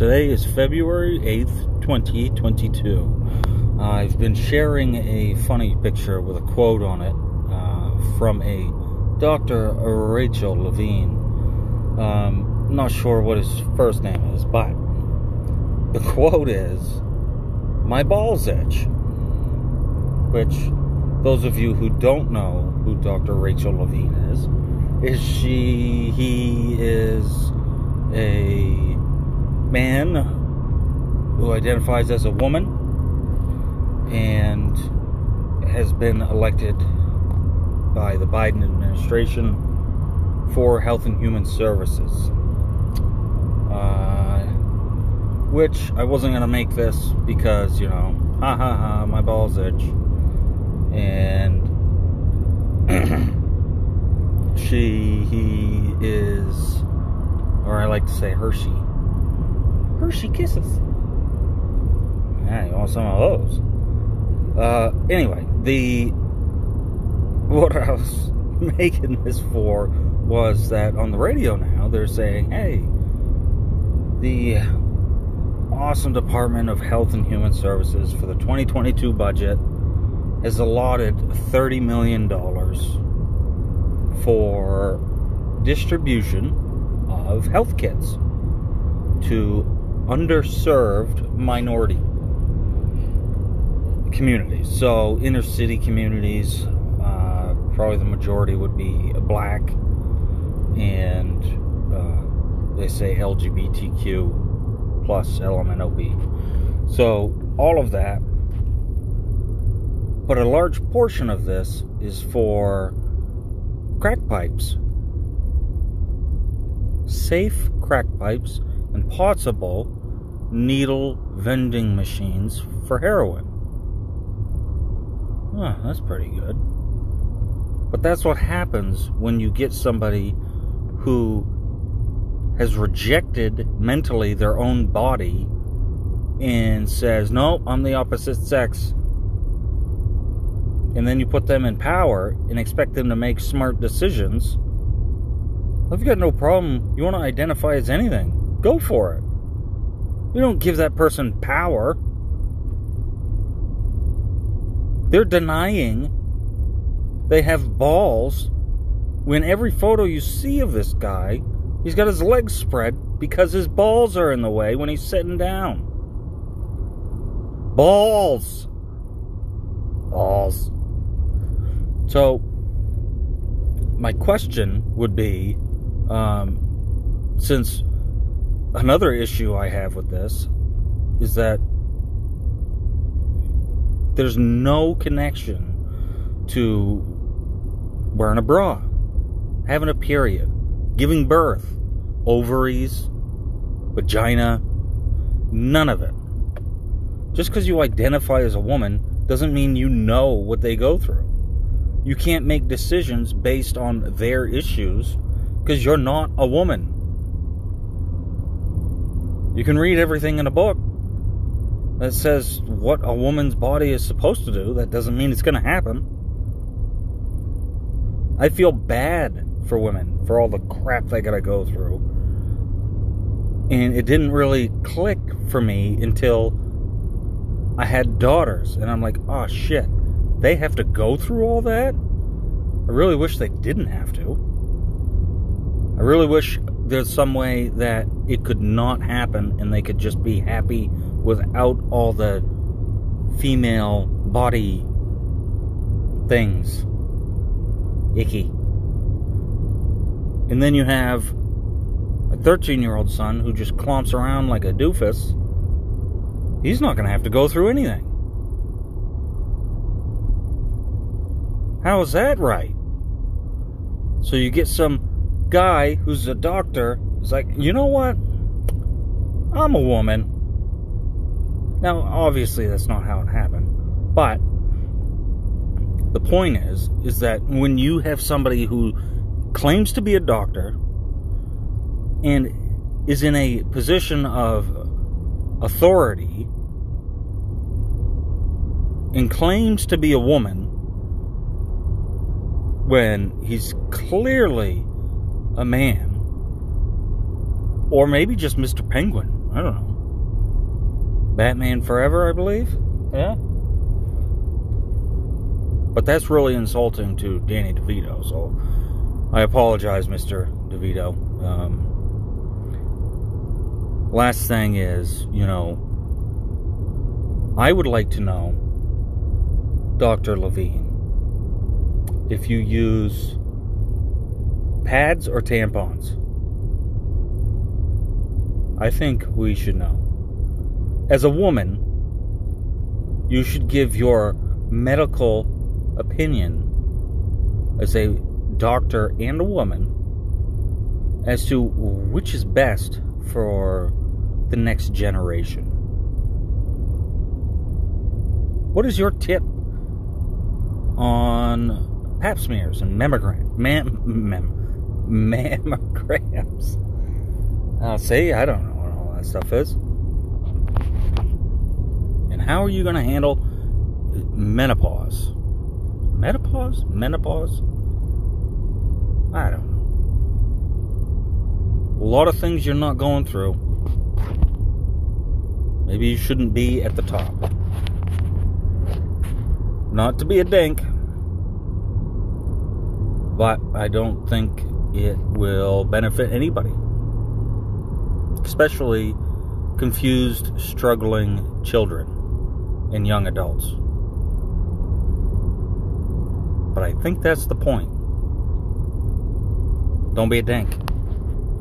Today is February 8th, 2022. Uh, I've been sharing a funny picture with a quote on it uh, from a Dr. Rachel Levine. Um, not sure what his first name is, but the quote is My balls itch. Which, those of you who don't know who Dr. Rachel Levine is, is she, he is a man who identifies as a woman and has been elected by the Biden administration for Health and Human Services. Uh, which I wasn't going to make this because, you know, ha ha ha, my balls itch. And she, he is, or I like to say Hershey Hershey Kisses. Yeah, you want some of those? Uh, anyway, the what I was making this for was that on the radio now they're saying, "Hey, the awesome Department of Health and Human Services for the 2022 budget has allotted 30 million dollars for distribution of health kits to underserved minority communities. So, inner city communities, uh, probably the majority would be black, and uh, they say LGBTQ plus LMNOP. So, all of that. But a large portion of this is for crack pipes. Safe crack pipes and possible needle vending machines for heroin. Huh, that's pretty good. But that's what happens when you get somebody who has rejected mentally their own body and says, No, I'm the opposite sex. And then you put them in power and expect them to make smart decisions. You got no problem, you want to identify as anything, go for it. We don't give that person power. They're denying they have balls when every photo you see of this guy, he's got his legs spread because his balls are in the way when he's sitting down. Balls. Balls. So, my question would be um, since another issue I have with this is that there's no connection to wearing a bra, having a period, giving birth, ovaries, vagina, none of it. Just because you identify as a woman doesn't mean you know what they go through. You can't make decisions based on their issues because you're not a woman. You can read everything in a book that says what a woman's body is supposed to do. That doesn't mean it's going to happen. I feel bad for women for all the crap they got to go through. And it didn't really click for me until I had daughters. And I'm like, oh shit, they have to go through all that? I really wish they didn't have to. I really wish there's some way that it could not happen and they could just be happy without all the female body things. Icky. And then you have a 13 year old son who just clomps around like a doofus. He's not going to have to go through anything. How is that right? So you get some guy who's a doctor is like, you know what? I'm a woman. Now, obviously, that's not how it happened, but the point is, is that when you have somebody who claims to be a doctor and is in a position of authority and claims to be a woman when he's clearly a man. Or maybe just Mr. Penguin. I don't know. Batman Forever, I believe. Yeah. But that's really insulting to Danny DeVito, so I apologize, Mr. DeVito. Um, last thing is, you know, I would like to know, Dr. Levine, if you use pads or tampons. I think we should know. As a woman, you should give your medical opinion as a doctor and a woman as to which is best for the next generation. What is your tip on pap smears and mammogram, mam, mammograms? Uh, see, I don't know what all that stuff is. And how are you going to handle menopause? Menopause? Menopause? I don't know. A lot of things you're not going through. Maybe you shouldn't be at the top. Not to be a dink, but I don't think it will benefit anybody, especially confused, struggling children and young adults. But I think that's the point. Don't be a dink.